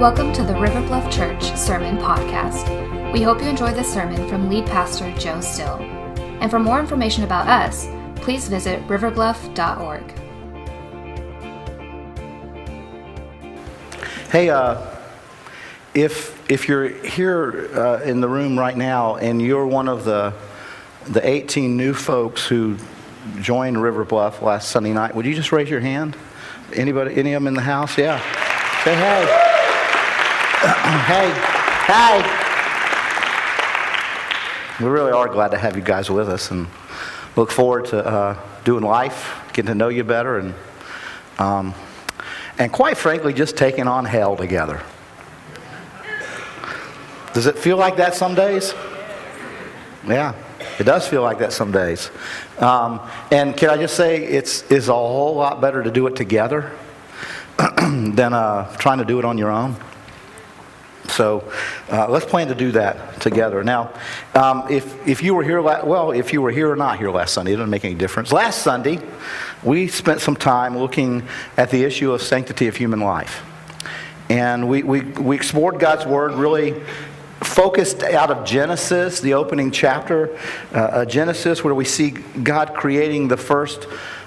Welcome to the River Bluff Church Sermon Podcast. We hope you enjoy this sermon from lead pastor Joe Still. And for more information about us, please visit riverbluff.org. Hey, uh, if if you're here uh, in the room right now and you're one of the the 18 new folks who joined River Bluff last Sunday night, would you just raise your hand? Anybody, any of them in the house? Yeah. Say hey. Hey, hey. We really are glad to have you guys with us and look forward to uh, doing life, getting to know you better, and, um, and quite frankly, just taking on hell together. Does it feel like that some days? Yeah, it does feel like that some days. Um, and can I just say, it's, it's a whole lot better to do it together than uh, trying to do it on your own. So uh, let's plan to do that together. Now, um, if, if you were here, la- well, if you were here or not here last Sunday, it doesn't make any difference. Last Sunday, we spent some time looking at the issue of sanctity of human life. And we, we, we explored God's Word really focused out of Genesis, the opening chapter, uh, Genesis, where we see God creating the first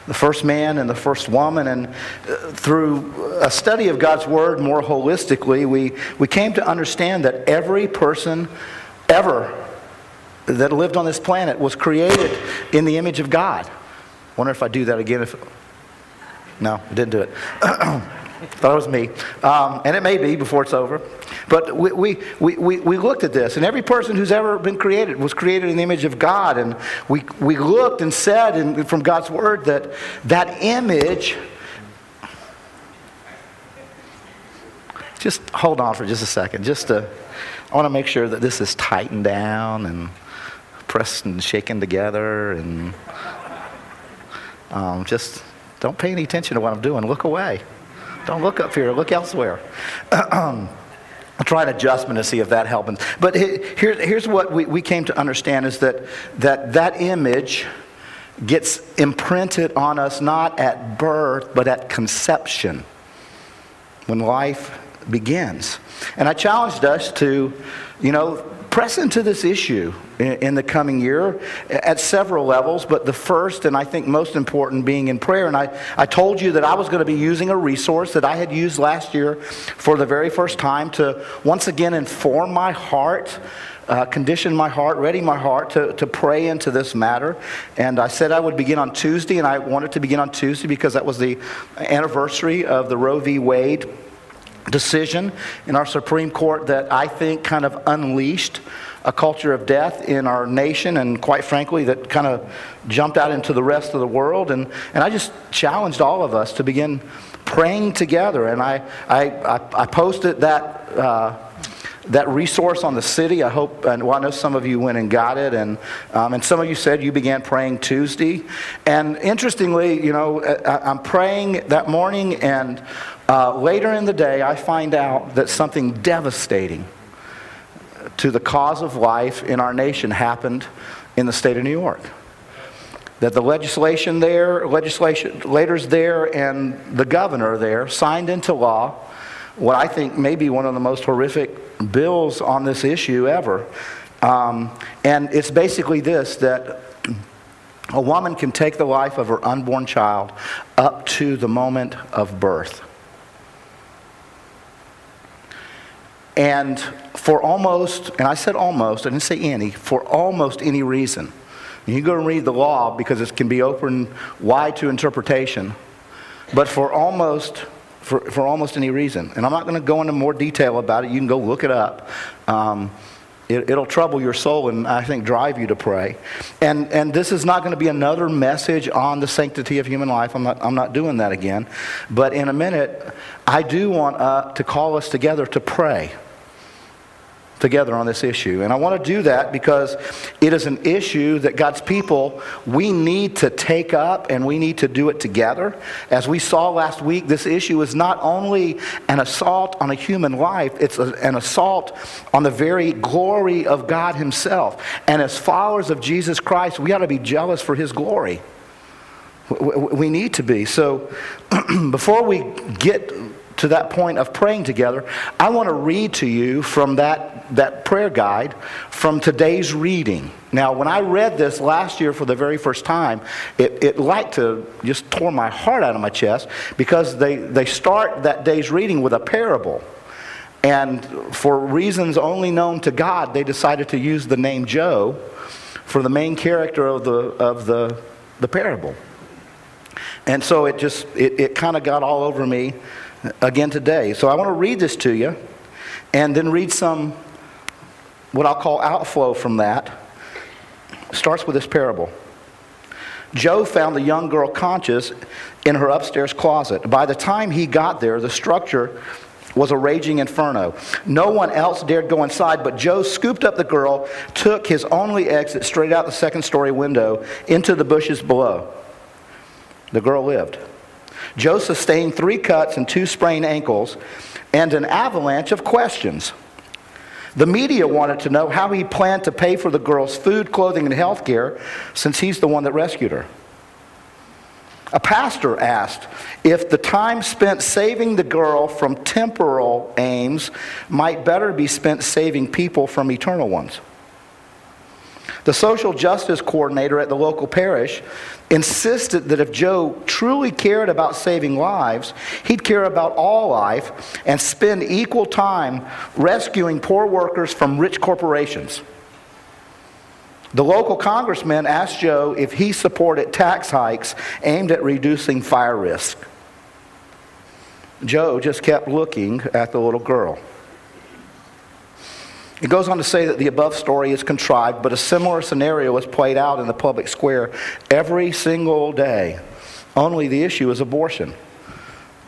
the first man and the first woman. And uh, through a study of God's Word more holistically, we, we came to understand that every person ever that lived on this planet was created in the image of God. Wonder if I do that again. If no, I didn't do it. Thought it was me. Um, and it may be before it's over. But we, we, we, we looked at this, and every person who's ever been created was created in the image of God. And we, we looked and said in, from God's Word that that image. Just hold on for just a second. Just to, I want to make sure that this is tightened down and pressed and shaken together. And um, just don't pay any attention to what I'm doing. Look away. Don't look up here, look elsewhere. I'll try an adjustment to see if that helps. But here, here's what we, we came to understand is that, that that image gets imprinted on us not at birth, but at conception, when life begins. And I challenged us to, you know, press into this issue in, the coming year at several levels, but the first and I think most important being in prayer. And I, I told you that I was going to be using a resource that I had used last year for the very first time to once again inform my heart. Uh, condition my heart, ready my heart to, to pray into this matter. And I said I would begin on Tuesday, and I wanted to begin on Tuesday because that was the anniversary of the Roe v. Wade decision in our Supreme Court that I think kind of unleashed a culture of death in our nation, and quite frankly, that kind of jumped out into the rest of the world. And, and I just challenged all of us to begin praying together. And I, I, I, posted that. Uh, that resource on the city. I hope, and well, I know some of you went and got it, and um, and some of you said you began praying Tuesday. And interestingly, you know, I, am praying that morning, and uh, later in the day, I find out that something devastating to the cause of life in our nation happened in the state of New York. That the legislation there, legislators there, and the governor there signed into law what I think may be one of the most horrific bills on this issue ever. Um, and it's basically this that a woman can take the life of her unborn child up to the moment of birth. And for almost, and I said almost, I didn't say any, for almost any reason. You go and read the law because it can be open wide to interpretation. But for almost, for, for almost any reason. And I'm not going to go into more detail about it. You can go look it up. Um, it, will trouble your soul and I think drive you to pray. And, and this is not going to be another message on the sanctity of human life. I'm not, I'm not doing that again. But in a minute, I do want uh, to call us together to pray together on this issue. And I want to do that because it is an issue that God's people, we need to take up and we need to do it together. As we saw last week, this issue is not only an assault on a human life, it's a, an assault on the very glory of God Himself. And as followers of Jesus Christ, we ought to be jealous for His glory. We need to be. So before we get to that point of praying together, I want to read to you from that, that prayer guide from today's reading. Now, when I read this last year for the very first time, it, it like to just tore my heart out of my chest because they, they start that day's reading with a parable. And for reasons only known to God, they decided to use the name Joe for the main character of the, of the, the parable. And so it just, it, it kind of got all over me again today. So I want to read this to you and then read some, what I'll call outflow from that. starts with this parable. Joe found the young girl conscious in her upstairs closet. By the time he got there, the structure was a raging inferno. No one else dared go inside, but Joe scooped up the girl, took his only exit straight out the second story window into the bushes below. The girl lived. Joe sustained three cuts and two sprained ankles and an avalanche of questions. The media wanted to know how he planned to pay for the girl's food, clothing, and health care since he's the one that rescued her. A pastor asked if the time spent saving the girl from temporal aims might better be spent saving people from eternal ones. The social justice coordinator at the local parish insisted that if Joe truly cared about saving lives, he'd care about all life and spend equal time rescuing poor workers from rich corporations. The local congressman asked Joe if he supported tax hikes aimed at reducing fire risk. Joe just kept looking at the little girl. It goes on to say that the above story is contrived, but a similar scenario is played out in the public square every single day. Only the issue is abortion.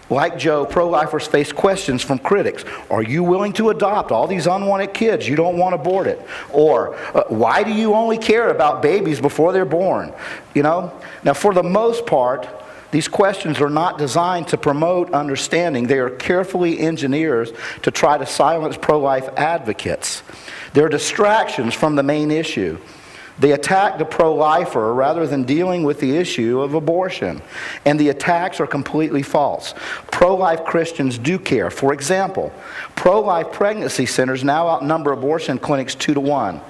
Like Joe, pro lifers face questions from critics. Are you willing to adopt all these unwanted kids? You don't want to abort it. Or, uh, why do you only care about babies before they're born? You know? Now, for the most part, these questions are not designed to promote understanding. They are carefully engineered to try to silence pro life advocates. They're distractions from the main issue. They attack the pro lifer rather than dealing with the issue of abortion. And the attacks are completely false. Pro life Christians do care. For example, pro life pregnancy centers now outnumber abortion clinics two to one.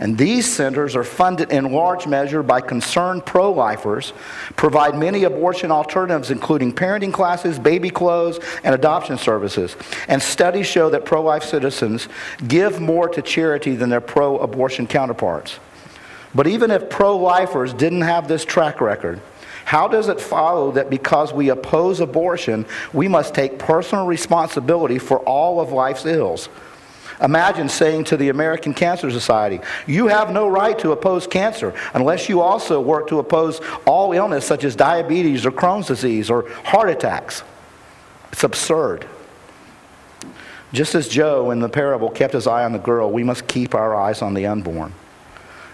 And these centers are funded in large measure by concerned pro lifers, provide many abortion alternatives, including parenting classes, baby clothes, and adoption services. And studies show that pro life citizens give more to charity than their pro abortion counterparts. But even if pro lifers didn't have this track record, how does it follow that because we oppose abortion, we must take personal responsibility for all of life's ills? Imagine saying to the American Cancer Society, You have no right to oppose cancer unless you also work to oppose all illness such as diabetes or Crohn's disease or heart attacks. It's absurd. Just as Joe in the parable kept his eye on the girl, we must keep our eyes on the unborn.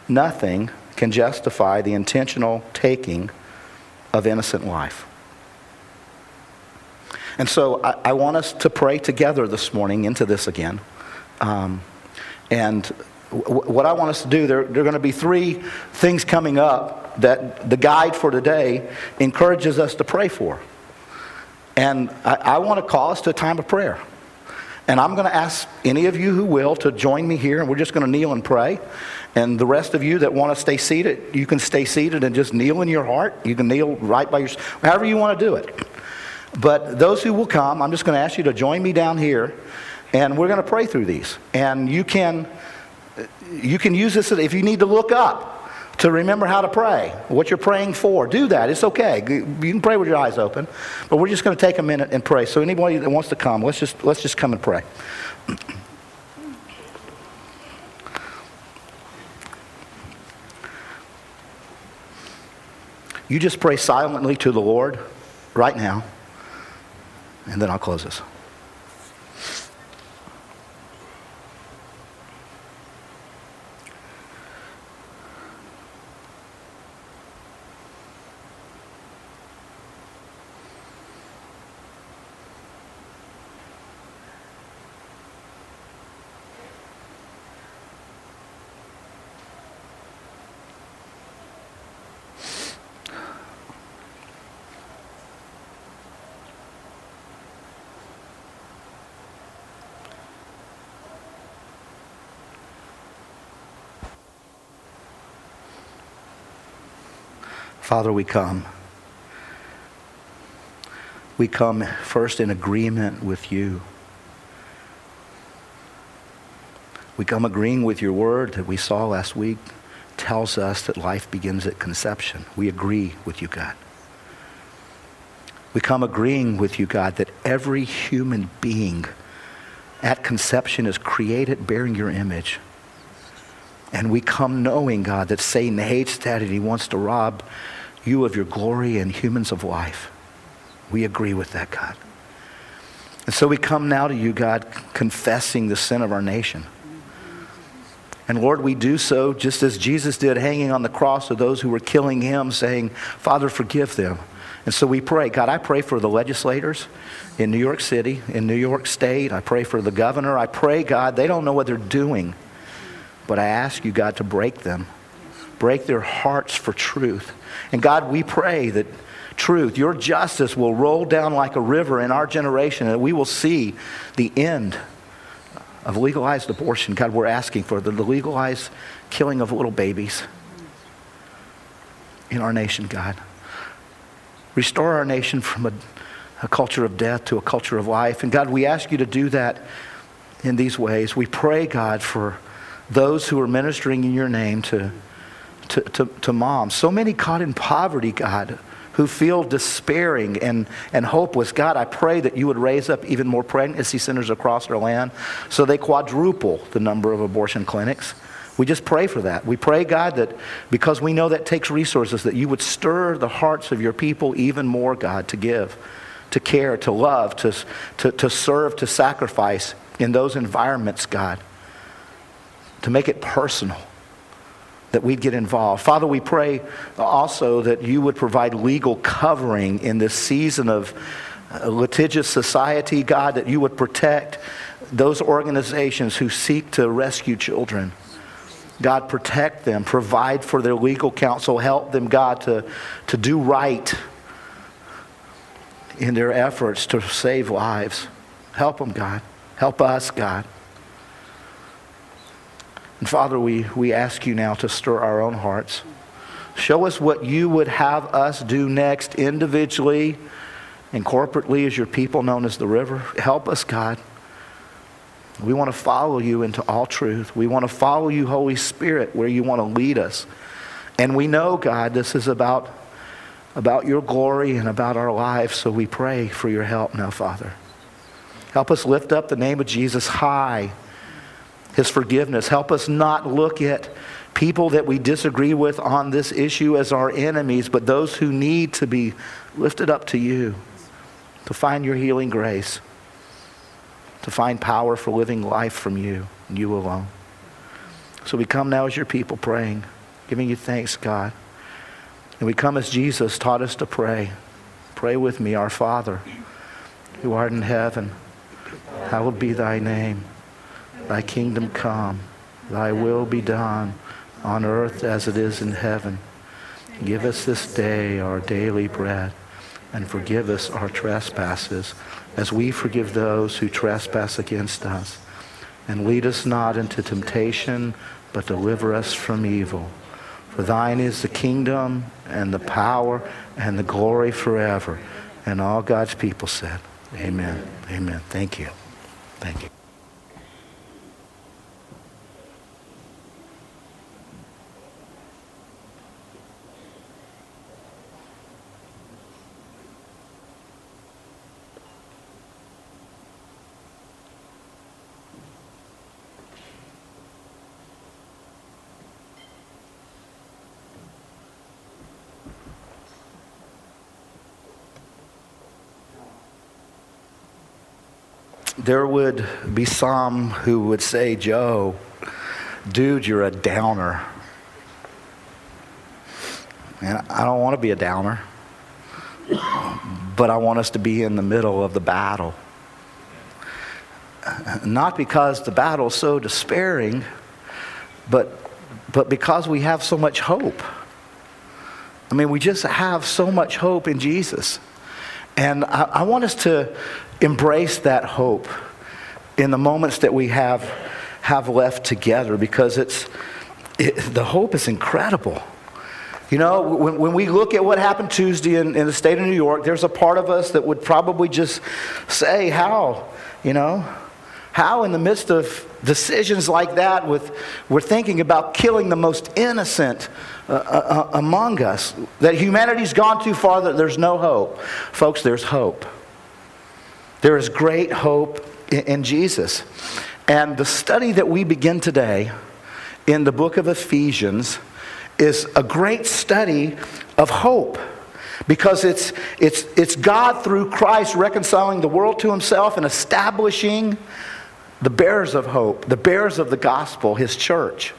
Nothing can justify the intentional taking of innocent life. And so I, I, want us to pray together this morning into this again. Um, and w- what I want us to do, there, there are going to be three things coming up that the guide for today encourages us to pray for. And I, I want to call us to a time of prayer. And I'm going to ask any of you who will to join me here, and we're just going to kneel and pray. And the rest of you that want to stay seated, you can stay seated and just kneel in your heart. You can kneel right by your, however you want to do it. But those who will come, I'm just going to ask you to join me down here, and we're going to pray through these. And you can, you can use this if you need to look up to remember how to pray, what you're praying for. Do that. It's okay. You can pray with your eyes open, but we're just going to take a minute and pray. So anybody that wants to come, let's just let's just come and pray. You just pray silently to the Lord right now, and then I'll close this. Father, we come. We come first in agreement with you. We come agreeing with your word that we saw last week tells us that life begins at conception. We agree with you, God. We come agreeing with you, God, that every human being at conception is created bearing your image. And we come knowing, God, that Satan hates that and he wants to rob you of your glory and humans of life. We agree with that, God. And so we come now to you, God, confessing the sin of our nation. And Lord, we do so just as Jesus did, hanging on the cross of those who were killing him, saying, Father, forgive them. And so we pray. God, I pray for the legislators in New York City, in New York State. I pray for the governor. I pray, God, they don't know what they're doing. But I ask you, God, to break them, break their hearts for truth. And God, we pray that truth, your justice will roll down like a river in our generation, and we will see the end of legalized abortion. God, we're asking for the legalized killing of little babies in our nation, God. Restore our nation from a, a culture of death to a culture of life. And God, we ask you to do that in these ways. We pray, God, for those who are ministering in your name to, to, to, to moms. So many caught in poverty, God who feel despairing and, and hopeless. God, I pray that you would raise up even more pregnancy centers across our land so they quadruple the number of abortion clinics. We just pray for that. We pray, God, that because we know that takes resources, that you would stir the hearts of your people even more, God, to give, to care, to love, to, to, to serve, to sacrifice in those environments, God, to make it personal that we'd get involved. Father, we pray also that you would provide legal covering in this season of uh, litigious society, God, that you would protect those organizations who seek to rescue children. God, protect them, provide for their legal counsel, help them, God, to, to do right in their efforts to save lives. Help them, God. Help us, God. And Father, we, we ask you now to stir our own hearts. Show us what you would have us do next individually and corporately as your people known as the river. Help us, God. We want to follow you into all truth. We want to follow you, Holy Spirit, where you want to lead us. And we know, God, this is about, about your glory and about our lives, so we pray for your help now, Father. Help us lift up the name of Jesus high his forgiveness. Help us not look at people that we disagree with on this issue as our enemies, but those who need to be lifted up to you to find your healing grace, to find power for living life from you and you alone. So we come now as your people praying, giving you thanks, God. And we come as Jesus taught us to pray. Pray with me, our Father, who art in heaven, hallowed be thy name. Thy kingdom come, thy will be done on earth as it is in heaven. Give us this day our daily bread, and forgive us our trespasses, as we forgive those who trespass against us. And lead us not into temptation, but deliver us from evil. For thine is the kingdom, and the power, and the glory forever. And all God's people said, Amen. Amen. Thank you. Thank you. There would be some who would say, Joe, dude, you're a downer. And I don't want to be a downer, but I want us to be in the middle of the battle. Not because the battle is so despairing, but, but because we have so much hope. I mean, we just have so much hope in Jesus. And I, I want us to embrace that hope in the moments that we have, have left together because it's, it, the hope is incredible. You know, when, when we look at what happened Tuesday in, in the state of New York, there's a part of us that would probably just say, How? You know? How, in the midst of decisions like that, with, we're thinking about killing the most innocent uh, uh, among us, that humanity's gone too far, that there's no hope. Folks, there's hope. There is great hope in, in Jesus. And the study that we begin today in the book of Ephesians is a great study of hope because it's, it's, it's God through Christ reconciling the world to himself and establishing the bearers of hope, the bearers of the gospel, his church.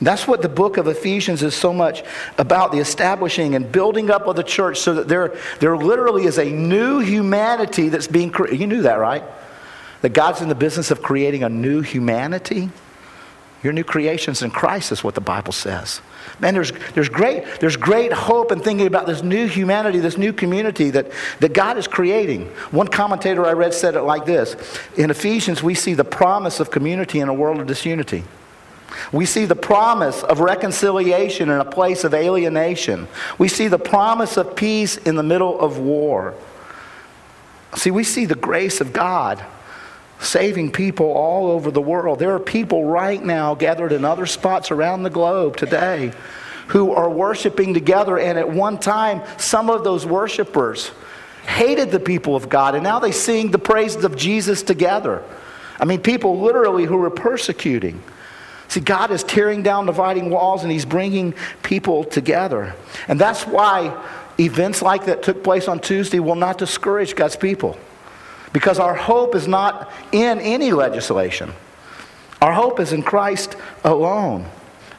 That's what the book of Ephesians is so much about the establishing and building up of the church so that there, there literally is a new humanity that's being created. You knew that, right? That God's in the business of creating a new humanity. Your new creations in Christ is what the Bible says. Man, there's, there's, great, there's great hope in thinking about this new humanity, this new community that, that God is creating. One commentator I read said it like this In Ephesians, we see the promise of community in a world of disunity. We see the promise of reconciliation in a place of alienation. We see the promise of peace in the middle of war. See, we see the grace of God saving people all over the world. There are people right now gathered in other spots around the globe today who are worshiping together, and at one time, some of those worshipers hated the people of God, and now they sing the praises of Jesus together. I mean, people literally who were persecuting. See, God is tearing down dividing walls and He's bringing people together. And that's why events like that took place on Tuesday will not discourage God's people. Because our hope is not in any legislation, our hope is in Christ alone.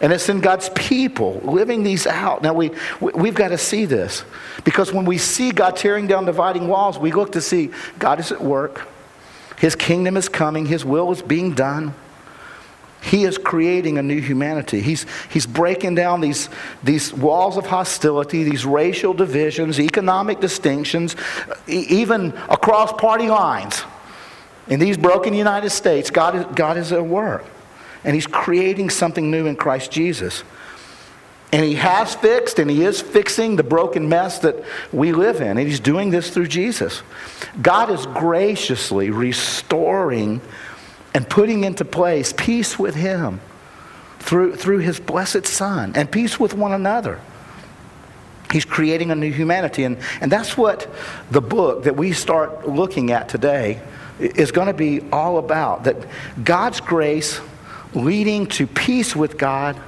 And it's in God's people living these out. Now, we, we've got to see this. Because when we see God tearing down dividing walls, we look to see God is at work. His kingdom is coming. His will is being done. He is creating a new humanity. He's, he's breaking down these, these walls of hostility, these racial divisions, economic distinctions, even across party lines. In these broken United States, God is, God is at work. And He's creating something new in Christ Jesus. And He has fixed and He is fixing the broken mess that we live in. And He's doing this through Jesus. God is graciously restoring and putting into place peace with Him through, through His blessed Son and peace with one another. He's creating a new humanity. And, and that's what the book that we start looking at today is going to be all about that God's grace leading to peace with God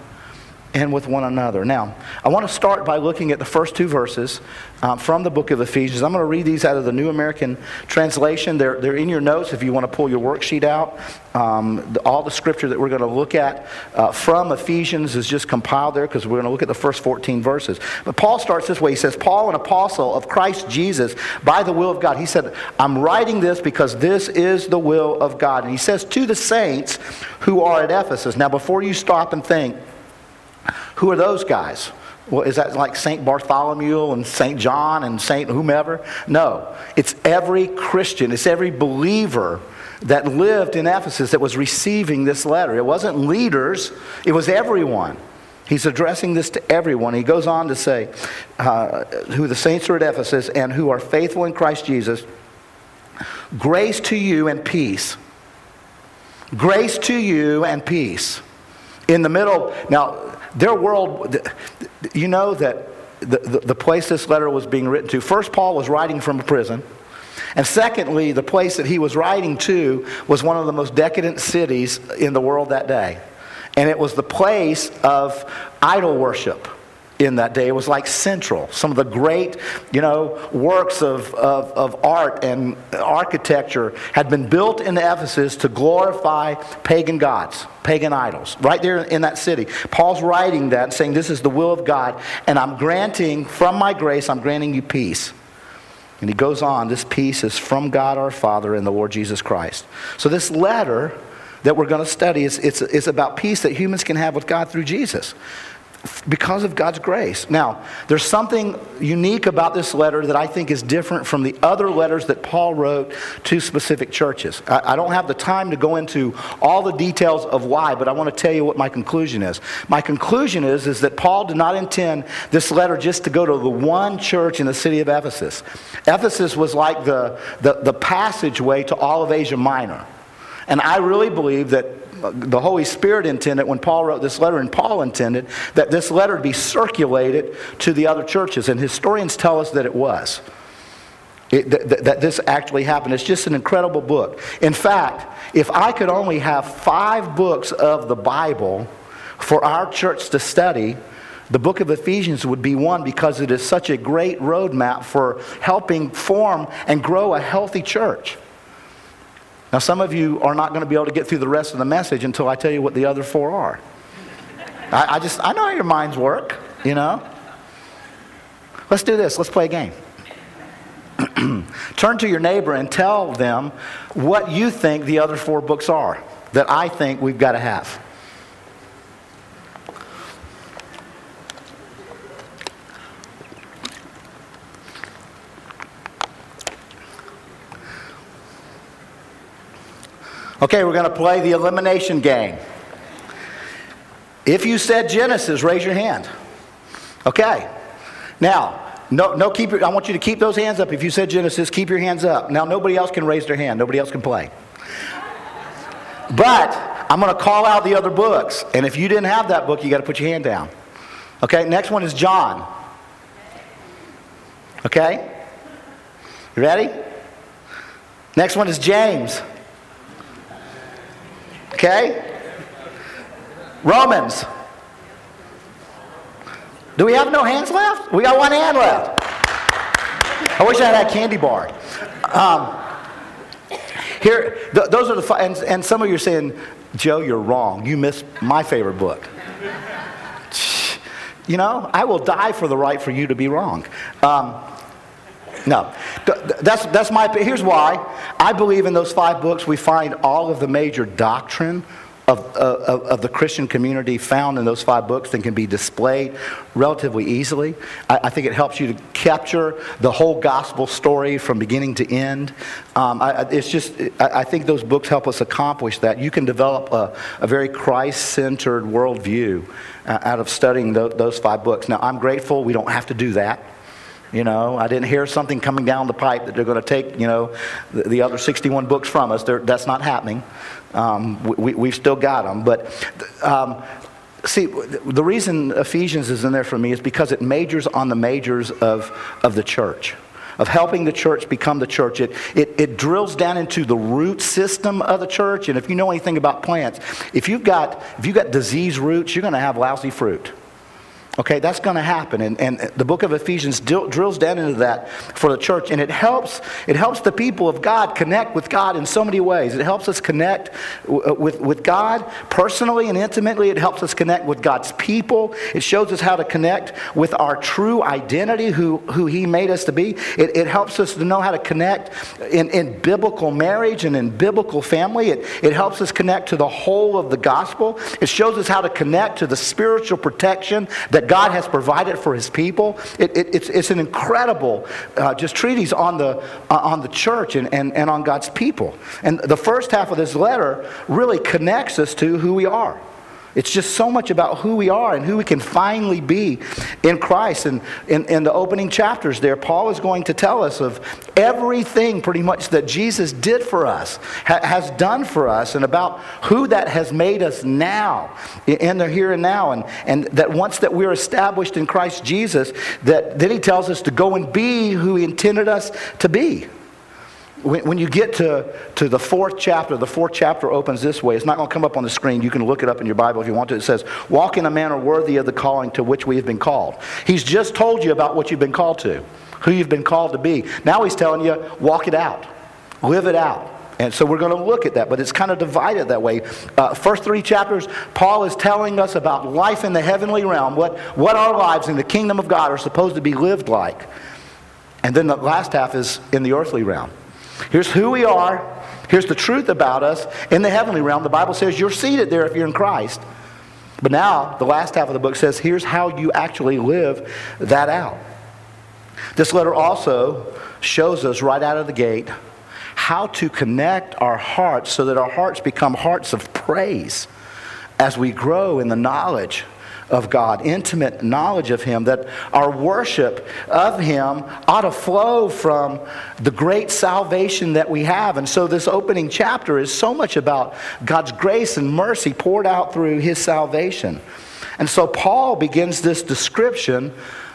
and with one another. Now, I want to start by looking at the first two verses um, from the book of Ephesians. I'm going to read these out of the New American Translation. They're, they're in your notes if you want to pull your worksheet out. Um, the, all the scripture that we're going to look at uh, from Ephesians is just compiled there because we're going to look at the first 14 verses. But Paul starts this way He says, Paul, an apostle of Christ Jesus, by the will of God. He said, I'm writing this because this is the will of God. And he says, to the saints who are at Ephesus. Now, before you stop and think, who are those guys? Well, is that like St. Bartholomew and St. John and St. whomever? No. It's every Christian, it's every believer that lived in Ephesus that was receiving this letter. It wasn't leaders, it was everyone. He's addressing this to everyone. He goes on to say, uh, who the saints are at Ephesus and who are faithful in Christ Jesus, grace to you and peace. Grace to you and peace. In the middle, now, their world, you know that the, the, the, place this letter was being written to, first, Paul was writing from a prison. And secondly, the place that he was writing to was one of the most decadent cities in the world that day. And it was the place of idol worship in that day. It was like central. Some of the great, you know, works of, of, of art and architecture had been built in Ephesus to glorify pagan gods, pagan idols, right there in that city. Paul's writing that, saying, This is the will of God, and I'm granting, from my grace, I'm granting you peace. And he goes on, this peace is from God our Father and the Lord Jesus Christ. So this letter that we're going to study is it's, it's about peace that humans can have with God through Jesus. Because of God's grace. Now, there's something unique about this letter that I think is different from the other letters that Paul wrote to specific churches. I, I, don't have the time to go into all the details of why, but I want to tell you what my conclusion is. My conclusion is, is that Paul did not intend this letter just to go to the one church in the city of Ephesus. Ephesus was like the, the, the passageway to all of Asia Minor. And I really believe that the Holy Spirit intended when Paul wrote this letter, and Paul intended that this letter be circulated to the other churches. And historians tell us that it was. It, that, that this actually happened. It's just an incredible book. In fact, if I could only have five books of the Bible for our church to study, the book of Ephesians would be one because it is such a great roadmap for helping form and grow a healthy church. Now, some of you are not going to be able to get through the rest of the message until I tell you what the other four are. I, I just, I know how your minds work, you know. Let's do this. Let's play a game. Turn to your neighbor and tell them what you think the other four books are that I think we've got to have. Okay, we're going to play the elimination game. If you said Genesis, raise your hand. Okay. Now, no, no, keep your, I want you to keep those hands up. If you said Genesis, keep your hands up. Now, nobody else can raise their hand. Nobody else can play. But I'm going to call out the other books. And if you didn't have that book, you got to put your hand down. Okay, next one is John. Okay? You ready? Next one is James. Okay? Romans. Do we have no hands left? We got one hand left. I wish I had that candy bar. Um, here, th- those are the and, and some of you are saying, Joe, you're wrong. You missed my favorite book. You know, I will die for the right for you to be wrong. Um, no, that's, that's my, here's why. I believe in those five books we find all of the major doctrine of, of, of, the Christian community found in those five books that can be displayed relatively easily. I, I think it helps you to capture the whole gospel story from beginning to end. Um, I, it's just, I, think those books help us accomplish that. You can develop a, a very Christ centered worldview uh, out of studying th- those five books. Now, I'm grateful we don't have to do that. You know, I didn't hear something coming down the pipe that they're going to take, you know, the, the other 61 books from us. They're, that's not happening. Um, we, we've still got them. But um, see, the reason Ephesians is in there for me is because it majors on the majors of, of the church of helping the church become the church. It, it, it drills down into the root system of the church. And if you know anything about plants, if you've got, if you've got disease roots, you're going to have lousy fruit. Okay, that's going to happen. And, and the book of Ephesians drills down into that for the church. And it helps, it helps the people of God connect with God in so many ways. It helps us connect uh, with, with God personally and intimately. It helps us connect with God's people. It shows us how to connect with our true identity, who, who He made us to be. It, it helps us to know how to connect in, in biblical marriage and in biblical family. It, it helps us connect to the whole of the gospel. It shows us how to connect to the spiritual protection that God has provided for his people. It, it, it's, it's an incredible uh, just treatise on the, uh, on the church and, and, and on God's people. And the first half of this letter really connects us to who we are. It's just so much about who we are and who we can finally be in Christ. And in, in the opening chapters there, Paul is going to tell us of everything pretty much that Jesus did for us, ha, has done for us, and about who that has made us now, in the here and now. And, and that once that we're established in Christ Jesus, that then he tells us to go and be who he intended us to be when, when you get to, to the fourth chapter, the fourth chapter opens this way. It's not going to come up on the screen. You can look it up in your Bible if you want to. It says, Walk in a manner worthy of the calling to which we have been called. He's just told you about what you've been called to, who you've been called to be. Now he's telling you, walk it out, live it out. And so we're going to look at that, but it's kind of divided that way. Uh, first three chapters, Paul is telling us about life in the heavenly realm, what, what our lives in the kingdom of God are supposed to be lived like. And then the last half is in the earthly realm. Here's who we are. Here's the truth about us. In the heavenly realm, the Bible says you're seated there if you're in Christ. But now, the last half of the book says, here's how you actually live that out. This letter also shows us right out of the gate how to connect our hearts so that our hearts become hearts of praise as we grow in the knowledge of God, intimate knowledge of Him, that our worship of Him ought to flow from the great salvation that we have. And so, this opening chapter is so much about God's grace and mercy poured out through His salvation. And so, Paul begins this description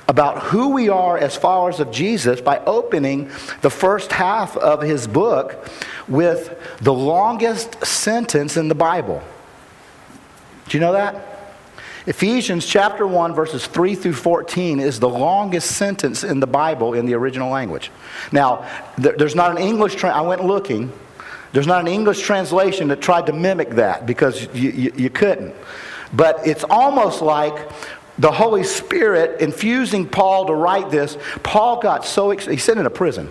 about who we are as followers of Jesus by opening the first half of his book with the longest sentence in the Bible. Do you know that? Ephesians chapter 1, verses 3 through 14 is the longest sentence in the Bible in the original language. Now, there's not an English, tra- I went looking, there's not an English translation that tried to mimic that because you, you, you couldn't. But it's almost like the Holy Spirit infusing Paul to write this. Paul got so excited, he's sitting in a prison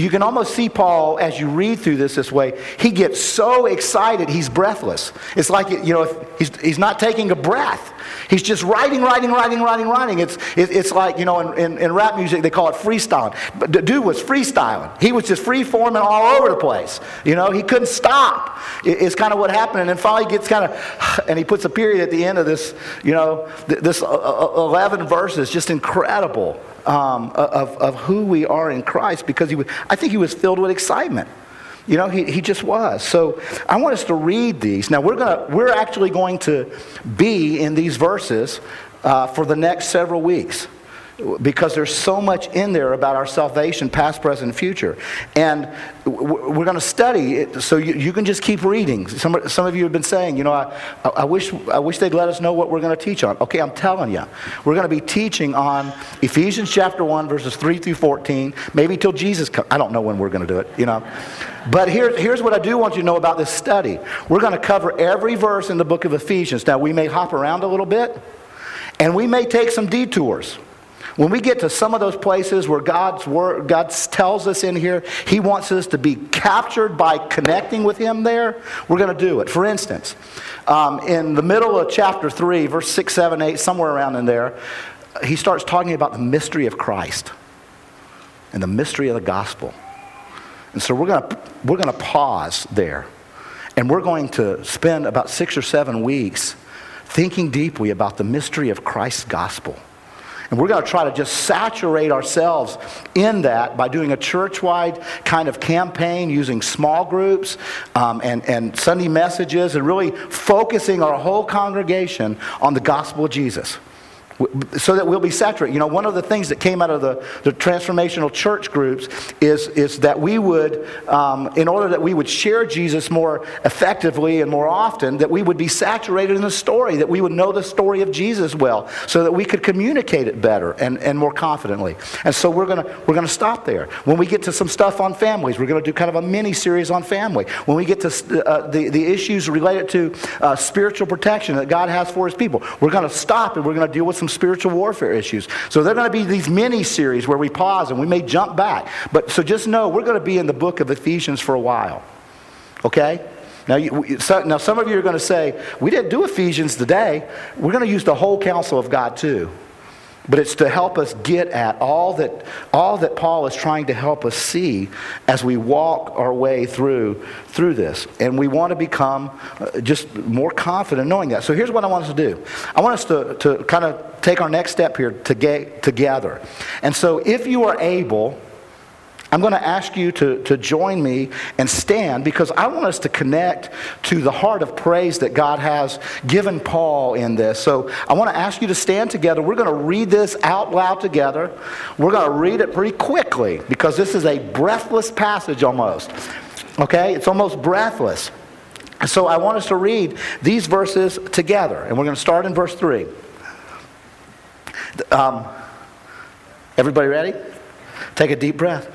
you can almost see Paul as you read through this this way. He gets so excited, he's breathless. It's like, you know, he's, he's not taking a breath. He's just writing, writing, writing, writing, writing. It's, it, it's like, you know, in, in, in, rap music, they call it freestyling. But the dude was freestyling. He was just free forming all over the place. You know, he couldn't stop. It, it's kind of what happened. And then finally he gets kind of, and he puts a period at the end of this, you know, this uh, uh, 11 verses, just incredible um, of, of who we are in Christ because he was, I think he was filled with excitement. You know, he, he just was. So I want us to read these. Now, we're, gonna, we're actually going to be in these verses uh, for the next several weeks because there's so much in there about our salvation, past, present, future. And we're going to study it so you, can just keep reading. Some, some of you have been saying, you know, I, I, wish, I wish they'd let us know what we're going to teach on. Okay, I'm telling you. We're going to be teaching on Ephesians chapter 1, verses 3 through 14, maybe till Jesus comes. I don't know when we're going to do it, you know. But here, here's what I do want you to know about this study. We're going to cover every verse in the book of Ephesians. Now, we may hop around a little bit, and we may take some detours. When we get to some of those places where God's word, God tells us in here, He wants us to be captured by connecting with Him there, we're going to do it. For instance, um, in the middle of chapter 3, verse 6, 7, 8, somewhere around in there, he starts talking about the mystery of Christ and the mystery of the gospel. And so we're going to, we're going to pause there. And we're going to spend about six or seven weeks thinking deeply about the mystery of Christ's gospel. And we're going to try to just saturate ourselves in that by doing a church wide kind of campaign using small groups um, and, and Sunday messages and really focusing our whole congregation on the gospel of Jesus so that we'll be saturated. You know, one of the things that came out of the, the transformational church groups is, is that we would, um, in order that we would share Jesus more effectively and more often, that we would be saturated in the story, that we would know the story of Jesus well, so that we could communicate it better and, and more confidently. And so we're going we're gonna stop there. When we get to some stuff on families, we're going to do kind of a mini series on family. When we get to uh, the, the issues related to uh, spiritual protection that God has for his people, we're going to stop and we're going to deal with some spiritual warfare issues. So they're going to be these mini series where we pause and we may jump back. But so just know we're going to be in the book of Ephesians for a while. Okay? Now, you, so, now some of you are going to say, we didn't do Ephesians today. We're going to use the whole counsel of God too but it's to help us get at all that, all that Paul is trying to help us see as we walk our way through, through this. And we want to become uh, just more confident knowing that. So here's what I want us to do I want us to, to kind of take our next step here to get together. And so if you are able, I'm going to ask you to, to join me and stand because I want us to connect to the heart of praise that God has given Paul in this. So I want to ask you to stand together. We're going to read this out loud together. We're going to read it pretty quickly because this is a breathless passage almost. Okay? It's almost breathless. So I want us to read these verses together. And we're going to start in verse 3. Um, everybody ready? Take a deep breath.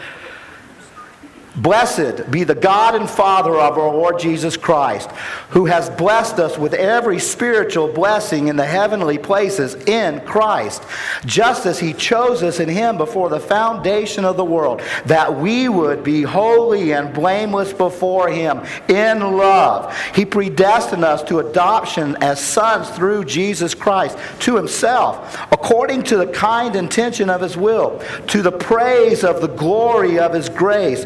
Blessed be the God and Father of our Lord Jesus Christ, who has blessed us with every spiritual blessing in the heavenly places in Christ, just as he chose us in him before the foundation of the world, that we would be holy and blameless before him in love. He predestined us to adoption as sons through Jesus Christ to himself, according to the kind intention of his will, to the praise of the glory of his grace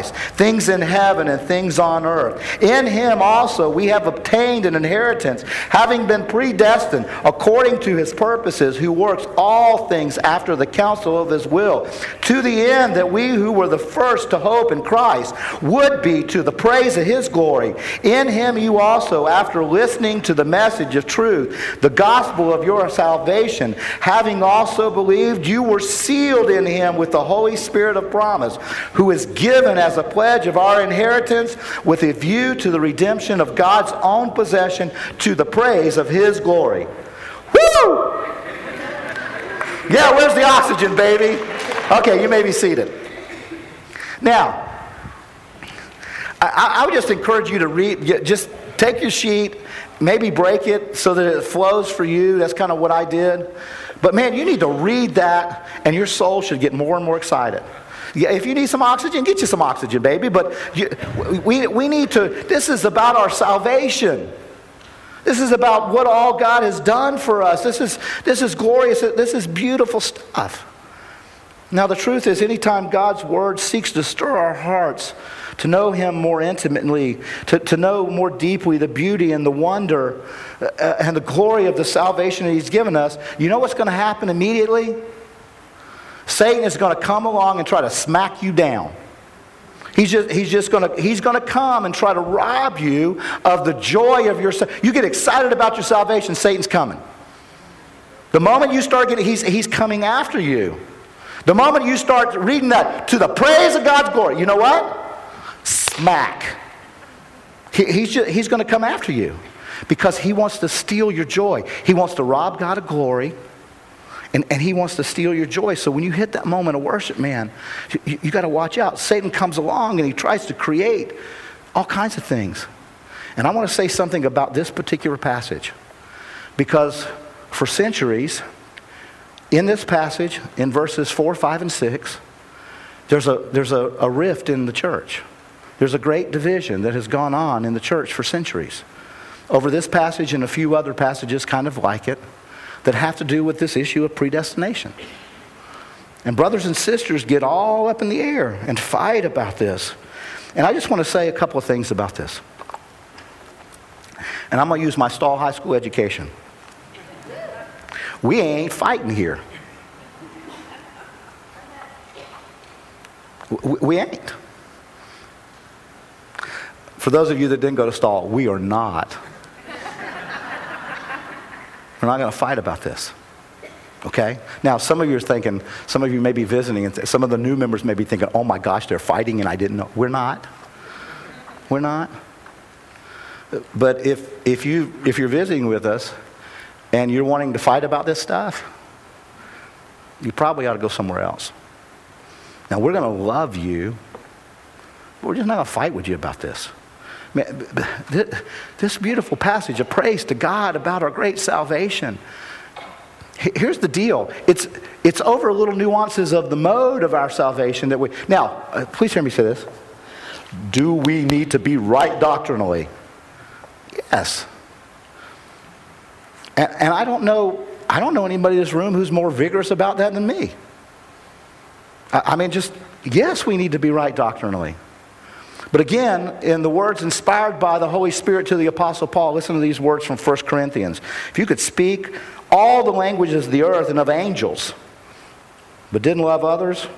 Christ, things in heaven and things on earth. In him also we have obtained an inheritance, having been predestined according to his purposes, who works all things after the counsel of his will, to the end that we who were the first to hope in Christ would be to the praise of his glory. In him you also, after listening to the message of truth, the gospel of your salvation, having also believed, you were sealed in him with the Holy Spirit of promise, who is given as a pledge of our inheritance with a view to the redemption of God's own possession to the praise of his glory. Woo! Yeah, where's the oxygen, baby? Okay, you may be seated. Now, I, I would just encourage you to read, just take your sheet, maybe break it so that it flows for you. That's kind of what I did. But man, you need to read that, and your soul should get more and more excited. Yeah, if you need some oxygen, get you some oxygen, baby. But you, we, we need to, this is about our salvation. This is about what all God has done for us. This is, this is glorious. This is beautiful stuff. Now, the truth is, anytime God's word seeks to stir our hearts, to know Him more intimately, to, to know more deeply the beauty and the wonder uh, and the glory of the salvation that He's given us, you know what's going to happen immediately? Satan is going to come along and try to smack you down. He's just, he's just going to, he's going to come and try to rob you of the joy of your, you get excited about your salvation, Satan's coming. The moment you start getting, he's, he's coming after you. The moment you start reading that, to the praise of God's glory, you know what? Smack. He, he's, just, he's going to come after you because he wants to steal your joy. He wants to rob God of glory. And, and he wants to steal your joy. So when you hit that moment of worship, man, you, you got to watch out. Satan comes along and he tries to create all kinds of things. And I want to say something about this particular passage. Because for centuries, in this passage, in verses 4, 5, and 6, there's a, there's a, a rift in the church. There's a great division that has gone on in the church for centuries. Over this passage and a few other passages kind of like it, that have to do with this issue of predestination. And brothers and sisters get all up in the air and fight about this. And I just want to say a couple of things about this. And I'm going to use my Stall High School education. We ain't fighting here. We ain't. For those of you that didn't go to Stall, we are not we're not going to fight about this. Okay? Now, some of you are thinking, some of you may be visiting, and some of the new members may be thinking, oh my gosh, they're fighting and I didn't know. We're not. We're not. But if, if, you, if you're visiting with us and you're wanting to fight about this stuff, you probably ought to go somewhere else. Now, we're going to love you, but we're just not going to fight with you about this. This beautiful passage of praise to God about our great salvation. Here's the deal it's, it's over little nuances of the mode of our salvation that we. Now, uh, please hear me say this. Do we need to be right doctrinally? Yes. And, and I don't know. I don't know anybody in this room who's more vigorous about that than me. I, I mean, just, yes, we need to be right doctrinally. But again, in the words inspired by the Holy Spirit to the Apostle Paul, listen to these words from 1 Corinthians. If you could speak all the languages of the earth and of angels, but didn't love others,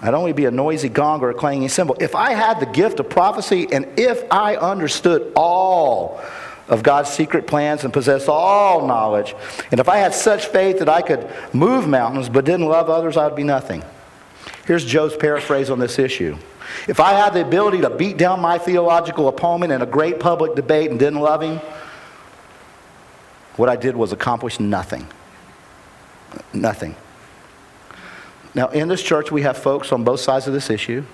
I'd only be a noisy gong or a clanging cymbal. If I had the gift of prophecy and if I understood all of God's secret plans and possessed all knowledge, and if I had such faith that I could move mountains but didn't love others, I would be nothing. Here's Joe's paraphrase on this issue. If I had the ability to beat down my theological opponent in a great public debate and didn't love him, what I did was accomplish nothing. Nothing. Now, in this church, we have folks on both sides of this issue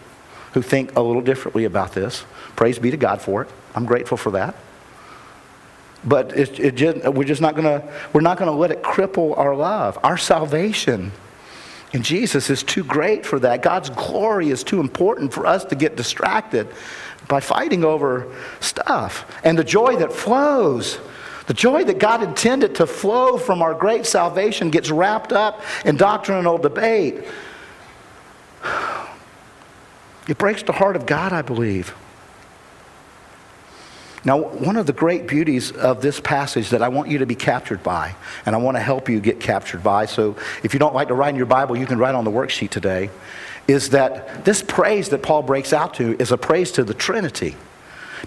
who think a little differently about this. Praise be to God for it. I'm grateful for that. But it, it we're just not going to, we're not going to let it cripple our love. Our salvation in Jesus is too great for that. God's glory is too important for us to get distracted by fighting over stuff. And the joy that flows the joy that God intended to flow from our great salvation gets wrapped up in doctrinal debate. It breaks the heart of God, I believe. Now, one of the great beauties of this passage that I want you to be captured by, and I want to help you get captured by, so if you don't like to write in your Bible, you can write on the worksheet today, is that this praise that Paul breaks out to is a praise to the Trinity.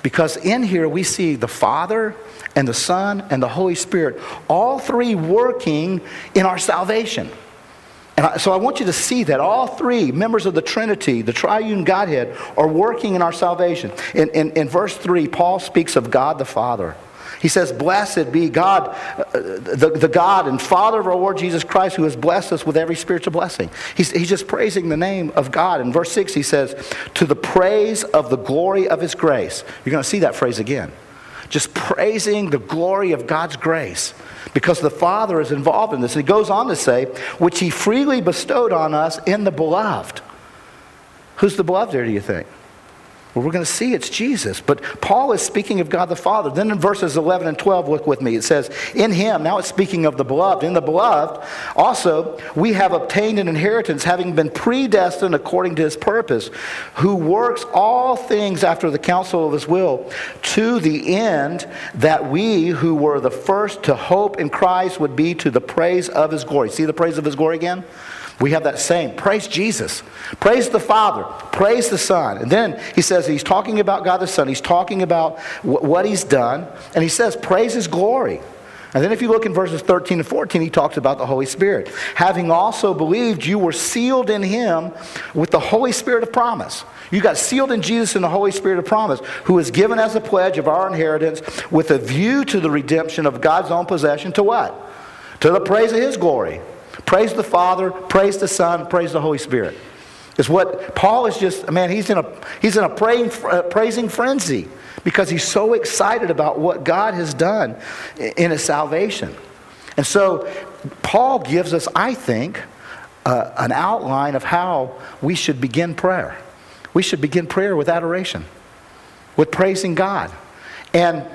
Because in here we see the Father and the Son and the Holy Spirit, all three working in our salvation. And I, so I want you to see that all three members of the Trinity, the triune Godhead, are working in our salvation. In, in, in verse 3, Paul speaks of God the Father. He says, Blessed be God, uh, the, the God and Father of our Lord Jesus Christ, who has blessed us with every spiritual blessing. He's, he's just praising the name of God. In verse 6, he says, To the praise of the glory of his grace. You're going to see that phrase again. Just praising the glory of God's grace because the Father is involved in this. He goes on to say, which he freely bestowed on us in the beloved. Who's the beloved there, do you think? Well, we're going to see it's Jesus. But Paul is speaking of God the Father. Then in verses 11 and 12, look with me. It says, In him, now it's speaking of the beloved. In the beloved, also, we have obtained an inheritance, having been predestined according to his purpose, who works all things after the counsel of his will, to the end that we who were the first to hope in Christ would be to the praise of his glory. See the praise of his glory again? We have that saying, praise Jesus, praise the Father, praise the Son. And then he says he's talking about God the Son, he's talking about what he's done, and he says, praise his glory. And then if you look in verses 13 and 14, he talks about the Holy Spirit. Having also believed, you were sealed in him with the Holy Spirit of promise. You got sealed in Jesus in the Holy Spirit of promise, who is given as a pledge of our inheritance with a view to the redemption of God's own possession to what? To the praise of his glory. Praise the Father, praise the Son, praise the Holy Spirit. Is what Paul is just, man, he's in a, he's in a praying, uh, praising frenzy because he's so excited about what God has done in his salvation. And so Paul gives us, I think, uh, an outline of how we should begin prayer. We should begin prayer with adoration, with praising God. And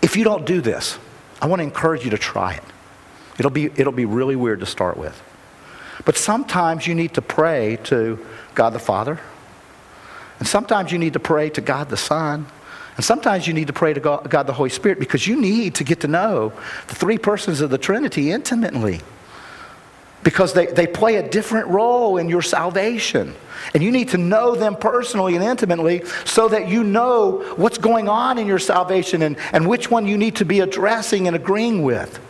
if you don't do this, I want to encourage you to try it. It'll be, it'll be really weird to start with. But sometimes you need to pray to God the Father. And sometimes you need to pray to God the Son. And sometimes you need to pray to God, the Holy Spirit because you need to get to know the three persons of the Trinity intimately. Because they, they play a different role in your salvation. And you need to know them personally and intimately so that you know what's going on in your salvation and, and which one you need to be addressing and agreeing with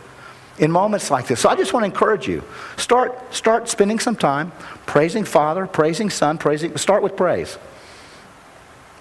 in moments like this. So I just want to encourage you. Start, start spending some time praising Father, praising Son, praising. Start with praise.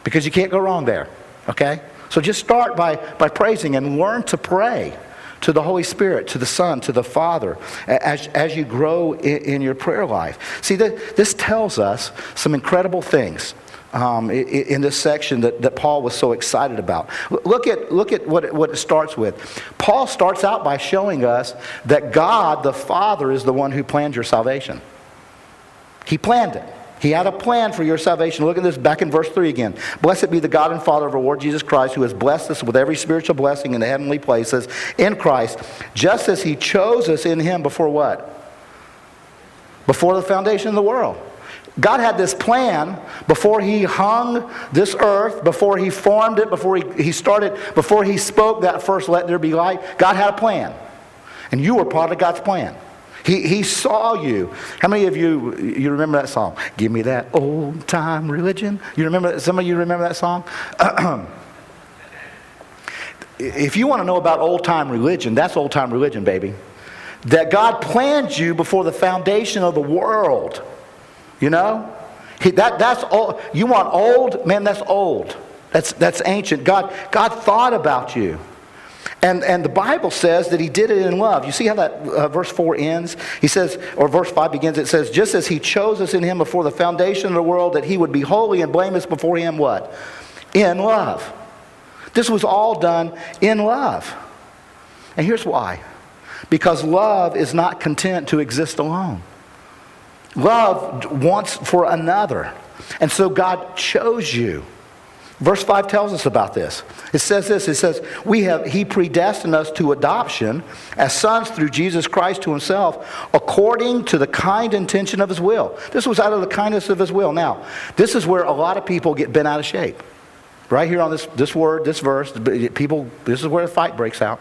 Because you can't go wrong there. Okay? So just start by, by praising and learn to pray to the Holy Spirit, to the Son, to the Father, as, as you grow in, in your prayer life. See, the, this tells us some incredible things um, in this section that, that Paul was so excited about. Look at, look at what, it, what it starts with. Paul starts out by showing us that God, the Father, is the one who planned your salvation. He planned it. He had a plan for your salvation. Look at this back in verse 3 again. Blessed be the God and Father of our Lord Jesus Christ, who has blessed us with every spiritual blessing in the heavenly places in Christ, just as he chose us in him before what? Before the foundation of the world. God had this plan before He hung this earth, before He formed it, before He, he started, before He spoke that first, let there be light. God had a plan. And you were part of God's plan. He, he saw you. How many of you, you remember that song? Give me that old time religion. You remember, some of you remember that song? if you want to know about old time religion, that's old time religion, baby. That God planned you before the foundation of the world. You know? He, that, that's old. You want old? Man, that's old. That's, that's ancient. God, God thought about you. And, and the Bible says that he did it in love. You see how that uh, verse 4 ends? He says, or verse 5 begins, it says, just as he chose us in him before the foundation of the world, that he would be holy and blameless before him, what? In love. This was all done in love. And here's why because love is not content to exist alone, love wants for another. And so God chose you. Verse 5 tells us about this. It says this it says, we have, He predestined us to adoption as sons through Jesus Christ to Himself, according to the kind intention of His will. This was out of the kindness of His will. Now, this is where a lot of people get bent out of shape. Right here on this, this word, this verse, people, this is where the fight breaks out.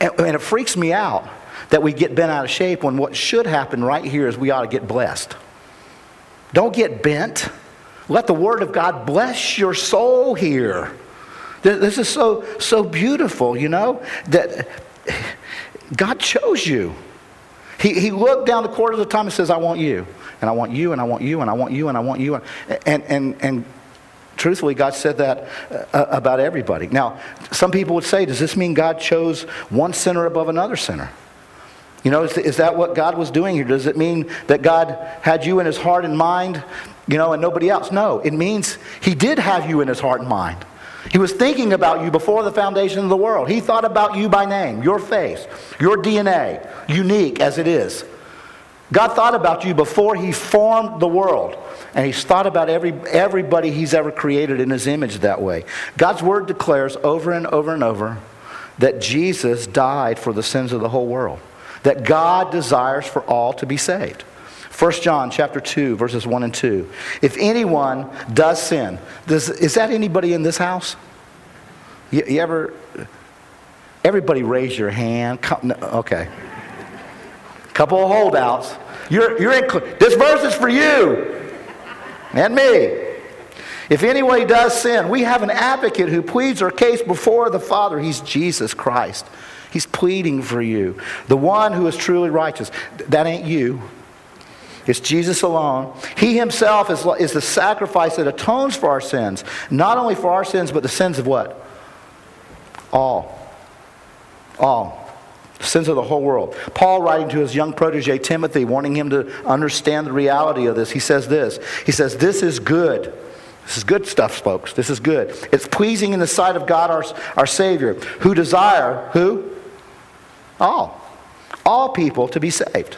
And, and it freaks me out that we get bent out of shape when what should happen right here is we ought to get blessed. Don't get bent. Let the Word of God bless your soul here. This is so, so beautiful, you know, that God chose you. He, he looked down the corridor of the time and says, I want you, and I want you, and I want you, and I want you, and I want you. And, and, and truthfully, God said that uh, about everybody. Now, some people would say, does this mean God chose one sinner above another sinner? You know, is, is that what God was doing here? Does it mean that God had you in his heart and mind you know, and nobody else. No, it means He did have you in His heart and mind. He was thinking about you before the foundation of the world. He thought about you by name, your face, your DNA, unique as it is. God thought about you before He formed the world. And He's thought about every, everybody He's ever created in His image that way. God's Word declares over and over and over that Jesus died for the sins of the whole world, that God desires for all to be saved. 1 John chapter 2, verses 1 and 2. If anyone does sin, does, is that anybody in this house? You, you ever, everybody raise your hand. Come, no, okay. Couple of holdouts. You're, you're in, this verse is for you and me. If anyone does sin, we have an advocate who pleads our case before the Father. He's Jesus Christ. He's pleading for you. The one who is truly righteous. That ain't you. It's Jesus alone. He himself is, is the sacrifice that atones for our sins. Not only for our sins, but the sins of what? All. All. The sins of the whole world. Paul, writing to his young protege Timothy, wanting him to understand the reality of this, he says this. He says, This is good. This is good stuff, folks. This is good. It's pleasing in the sight of God, our, our Savior, who desire, who? All. All people to be saved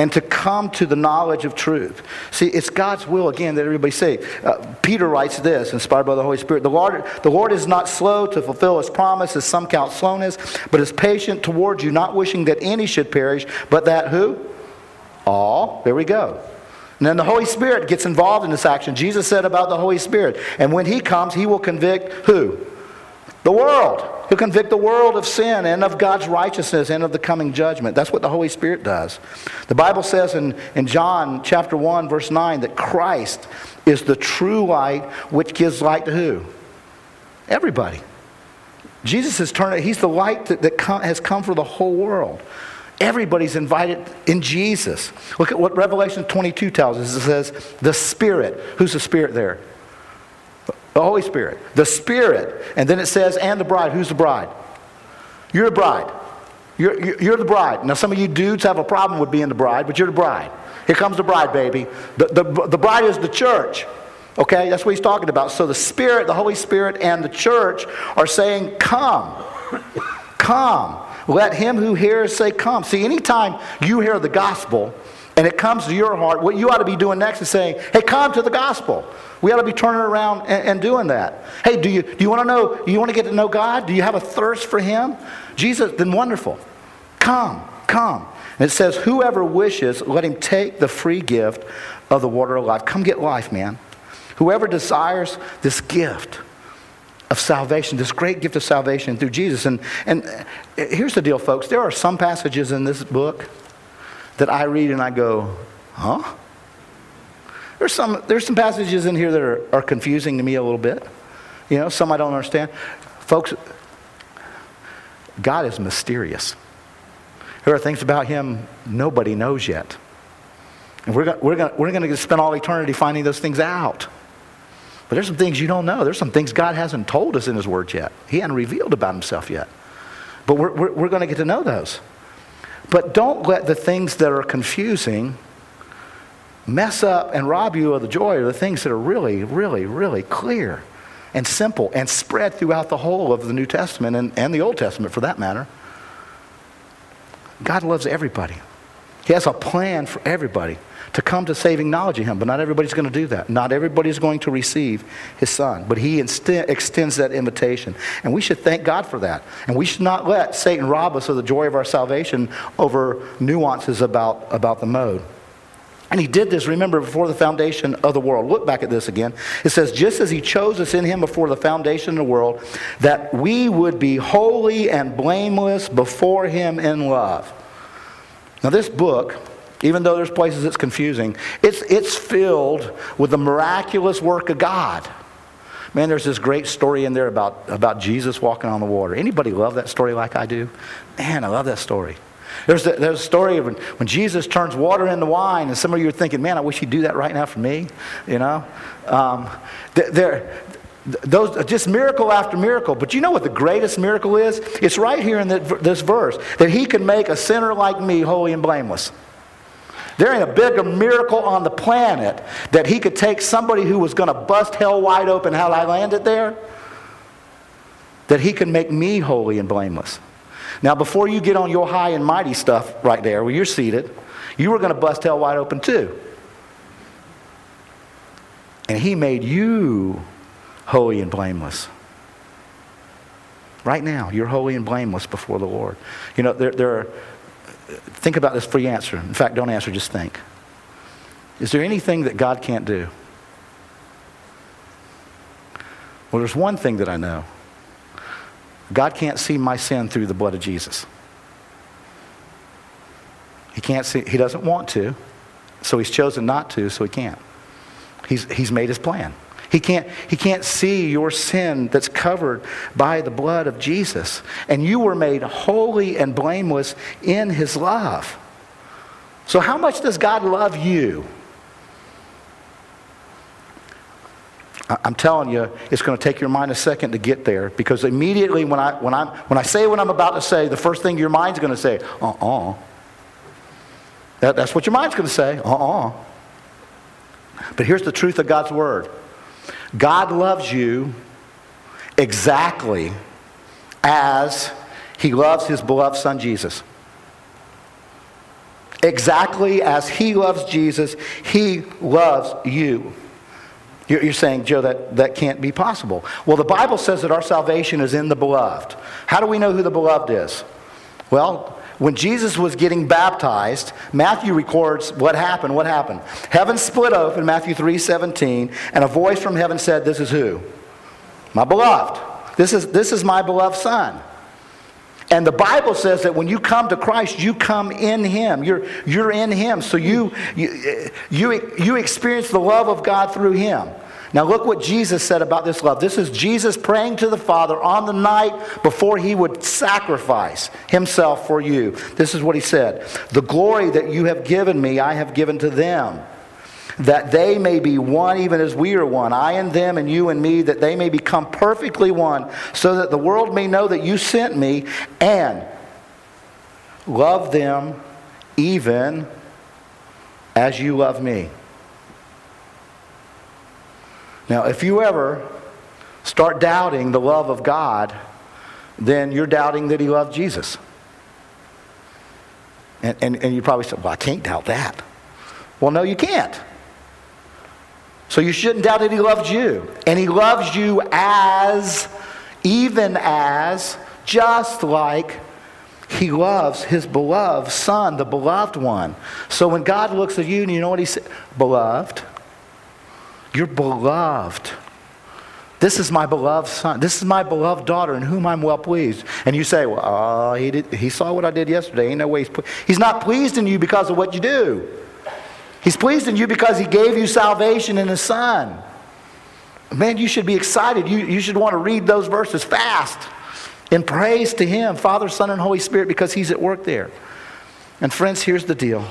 and to come to the knowledge of truth. See, it's God's will, again, that everybody say. Uh, Peter writes this, inspired by the Holy Spirit the Lord, the Lord is not slow to fulfill his promise, as some count slowness, but is patient towards you, not wishing that any should perish, but that who? All. There we go. And then the Holy Spirit gets involved in this action. Jesus said about the Holy Spirit, and when he comes, he will convict who? The world. He'll convict the world of sin and of God's righteousness and of the coming judgment. That's what the Holy Spirit does. The Bible says in, in John chapter 1, verse 9, that Christ is the true light which gives light to who? Everybody. Jesus has turned, it. he's the light that, that come, has come for the whole world. Everybody's invited in Jesus. Look at what Revelation 22 tells us. It says, the Spirit. Who's the Spirit there? The Holy Spirit. The Spirit. And then it says, and the bride. Who's the bride? You're the bride. You're, you're the bride. Now, some of you dudes have a problem with being the bride, but you're the bride. Here comes the bride, baby. The, the, the bride is the church. Okay? That's what he's talking about. So the Spirit, the Holy Spirit, and the church are saying, Come. Come. Let him who hears say, Come. See, anytime you hear the gospel and it comes to your heart, what you ought to be doing next is saying, Hey, come to the gospel. We ought to be turning around and, and doing that. Hey, do you, do you want to know, do you want to get to know God? Do you have a thirst for Him? Jesus, then wonderful. Come, come. And it says, whoever wishes, let him take the free gift of the water of life. Come get life, man. Whoever desires this gift of salvation, this great gift of salvation through Jesus. And, and uh, here's the deal, folks. There are some passages in this book that I read and I go, huh? There's some, there's some passages in here that are, are confusing to me a little bit. You know, some I don't understand. Folks, God is mysterious. There are things about Him nobody knows yet. And we're, we're going we're gonna spend all eternity finding those things out. But there's some things you don't know. There's some things God hasn't told us in His Word yet. He hasn't revealed about Himself yet. But we're, we're, we're going to get to know those. But don't let the things that are confusing mess up and rob you of the joy of the things that are really, really, really clear and simple and spread throughout the whole of the New Testament and, and the Old Testament for that matter. God loves everybody. He has a plan for everybody to come to saving knowledge of Him, but not everybody's going to do that. Not everybody's going to receive His Son, but He inst- extends that invitation. And we should thank God for that. And we should not let Satan rob us of the joy of our salvation over nuances about, about the mode. And he did this, remember, before the foundation of the world. Look back at this again. It says, just as he chose us in him before the foundation of the world, that we would be holy and blameless before him in love. Now, this book, even though there's places it's confusing, it's, it's filled with the miraculous work of God. Man, there's this great story in there about, about Jesus walking on the water. Anybody love that story like I do? Man, I love that story. There's a, there's a story of when, when Jesus turns water into wine, and some of you are thinking, man, I wish he'd do that right now for me, you know? Um, there, those just miracle after miracle but you know what the greatest miracle is it's right here in the, this verse that he can make a sinner like me holy and blameless there ain't a bigger miracle on the planet that he could take somebody who was going to bust hell wide open how i landed there that he can make me holy and blameless now before you get on your high and mighty stuff right there where you're seated you were going to bust hell wide open too and he made you holy and blameless. Right now, you're holy and blameless before the Lord. You know, there, there are, think about this free answer. In fact, don't answer, just think. Is there anything that God can't do? Well, there's one thing that I know God can't see my sin through the blood of Jesus. He can't see, he doesn't want to, so he's chosen not to, so he can't. He's, he's made his plan. He can't, he can't see your sin that's covered by the blood of Jesus. And you were made holy and blameless in his love. So, how much does God love you? I'm telling you, it's going to take your mind a second to get there because immediately when I, when, i when I say what I'm about to say, the first thing your mind's going to say, uh uh-uh. uh. That, that's what your mind's going to say, uh uh-uh. uh. But here's the truth of God's word God loves you exactly as he loves his beloved son Jesus. Exactly as he loves Jesus, he loves you. You're saying, Joe, that, that can't be possible. Well, the Bible says that our salvation is in the beloved. How do we know who the beloved is? Well, when Jesus was getting baptized, Matthew records what happened. What happened? Heaven split open, Matthew 3 17, and a voice from heaven said, This is who? My beloved. This is, this is my beloved son. And the Bible says that when you come to Christ, you come in Him. You're, you're in Him. So you, you, you, you experience the love of God through Him. Now, look what Jesus said about this love. This is Jesus praying to the Father on the night before he would sacrifice himself for you. This is what he said The glory that you have given me, I have given to them, that they may be one even as we are one, I and them, and you and me, that they may become perfectly one, so that the world may know that you sent me and love them even as you love me. Now, if you ever start doubting the love of God, then you're doubting that He loved Jesus. And, and, and you probably say, well, I can't doubt that. Well, no, you can't. So you shouldn't doubt that He loved you. And He loves you as, even as, just like He loves His beloved Son, the beloved one. So when God looks at you, and you know what He said? Beloved, you're beloved. This is my beloved son. This is my beloved daughter in whom I'm well pleased. And you say, well, uh, he, did, he saw what I did yesterday. Ain't no way he's, he's not pleased in you because of what you do. He's pleased in you because he gave you salvation in his son. Man, you should be excited. You, you should want to read those verses fast in praise to him, Father, Son, and Holy Spirit, because he's at work there. And friends, here's the deal.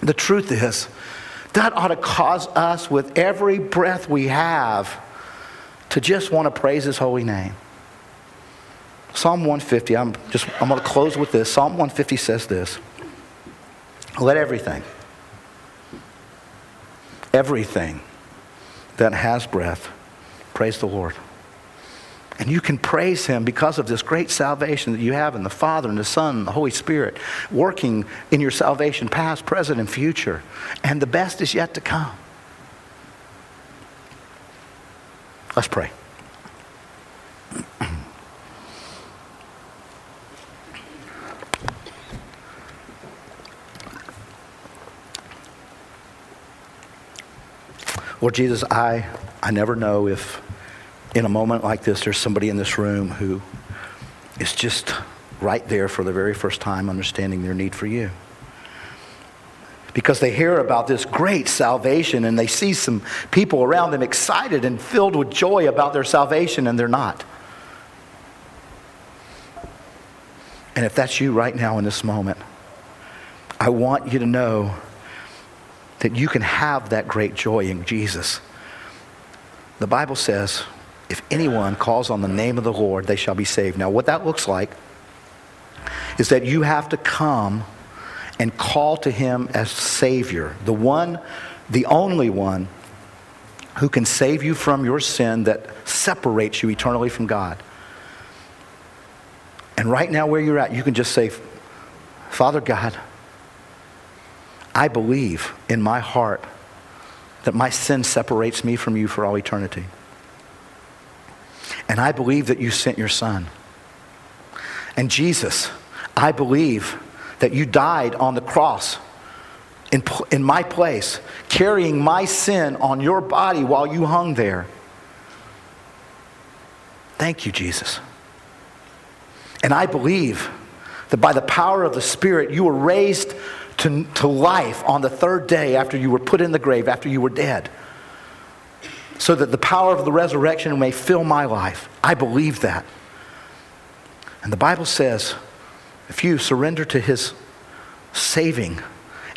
The truth is, that ought to cause us with every breath we have to just want to praise his holy name. Psalm 150, I'm just I'm going to close with this. Psalm 150 says this. Let everything everything that has breath praise the Lord. And you can praise him because of this great salvation that you have in the Father and the Son and the Holy Spirit working in your salvation, past, present, and future. And the best is yet to come. Let's pray. Lord Jesus, I, I never know if in a moment like this there's somebody in this room who is just right there for the very first time understanding their need for you because they hear about this great salvation and they see some people around them excited and filled with joy about their salvation, and they're not. And if that's you right now in this moment, I want you to know that you can have that great joy in Jesus. The Bible says, if anyone calls on the name of the Lord, they shall be saved. Now, what that looks like is that you have to come and call to him as Savior, the one, the only one who can save you from your sin that separates you eternally from God. And right now, where you're at, you can just say, Father God, I believe in my heart that my sin separates me from you for all eternity. And I believe that you sent your son. And Jesus, I believe that you died on the cross in, in my place, carrying my sin on your body while you hung there. Thank you, Jesus. And I believe that by the power of the Spirit, you were raised to, to life on the third day after you were put in the grave, after you were dead, so that the power of the resurrection may fill my life. I believe that. And the Bible says, if you surrender to his saving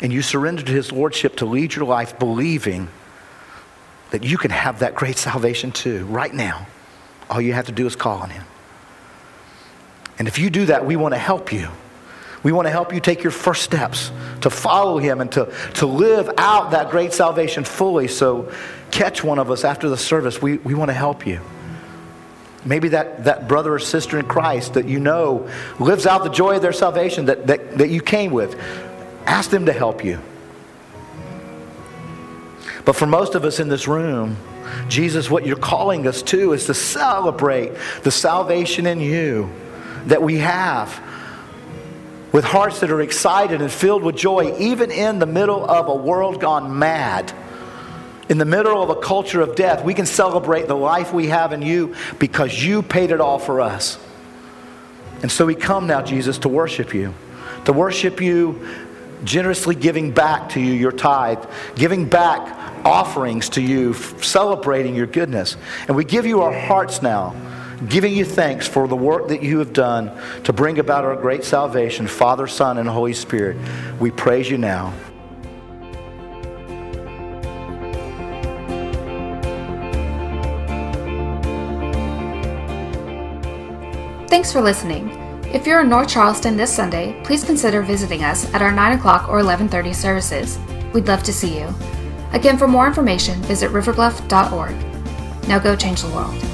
and you surrender to his lordship to lead your life believing that you can have that great salvation too, right now, all you have to do is call on him. And if you do that, we want to help you. We want to help you take your first steps to follow him and to, to live out that great salvation fully. So catch one of us after the service. We, we want to help you. Maybe that, that brother or sister in Christ that you know lives out the joy of their salvation that, that, that you came with. Ask them to help you. But for most of us in this room, Jesus, what you're calling us to is to celebrate the salvation in you that we have with hearts that are excited and filled with joy, even in the middle of a world gone mad in the middle of a culture of death, we can celebrate the life we have in you because you paid it all for us. And so we come now, Jesus, to worship you, to worship you, generously giving back to you your tithe, giving back offerings to you, celebrating your goodness. And we give you our hearts now, giving you thanks for the work that you have done to bring about our great salvation, Father, Son, and Holy Spirit. We praise you now. Thanks for listening. If you're in North Charleston this Sunday, please consider visiting us at our 9 o'clock or 11.30 services. We'd love to see you. Again, for more information, visit riverbluff.org. Now go change the world.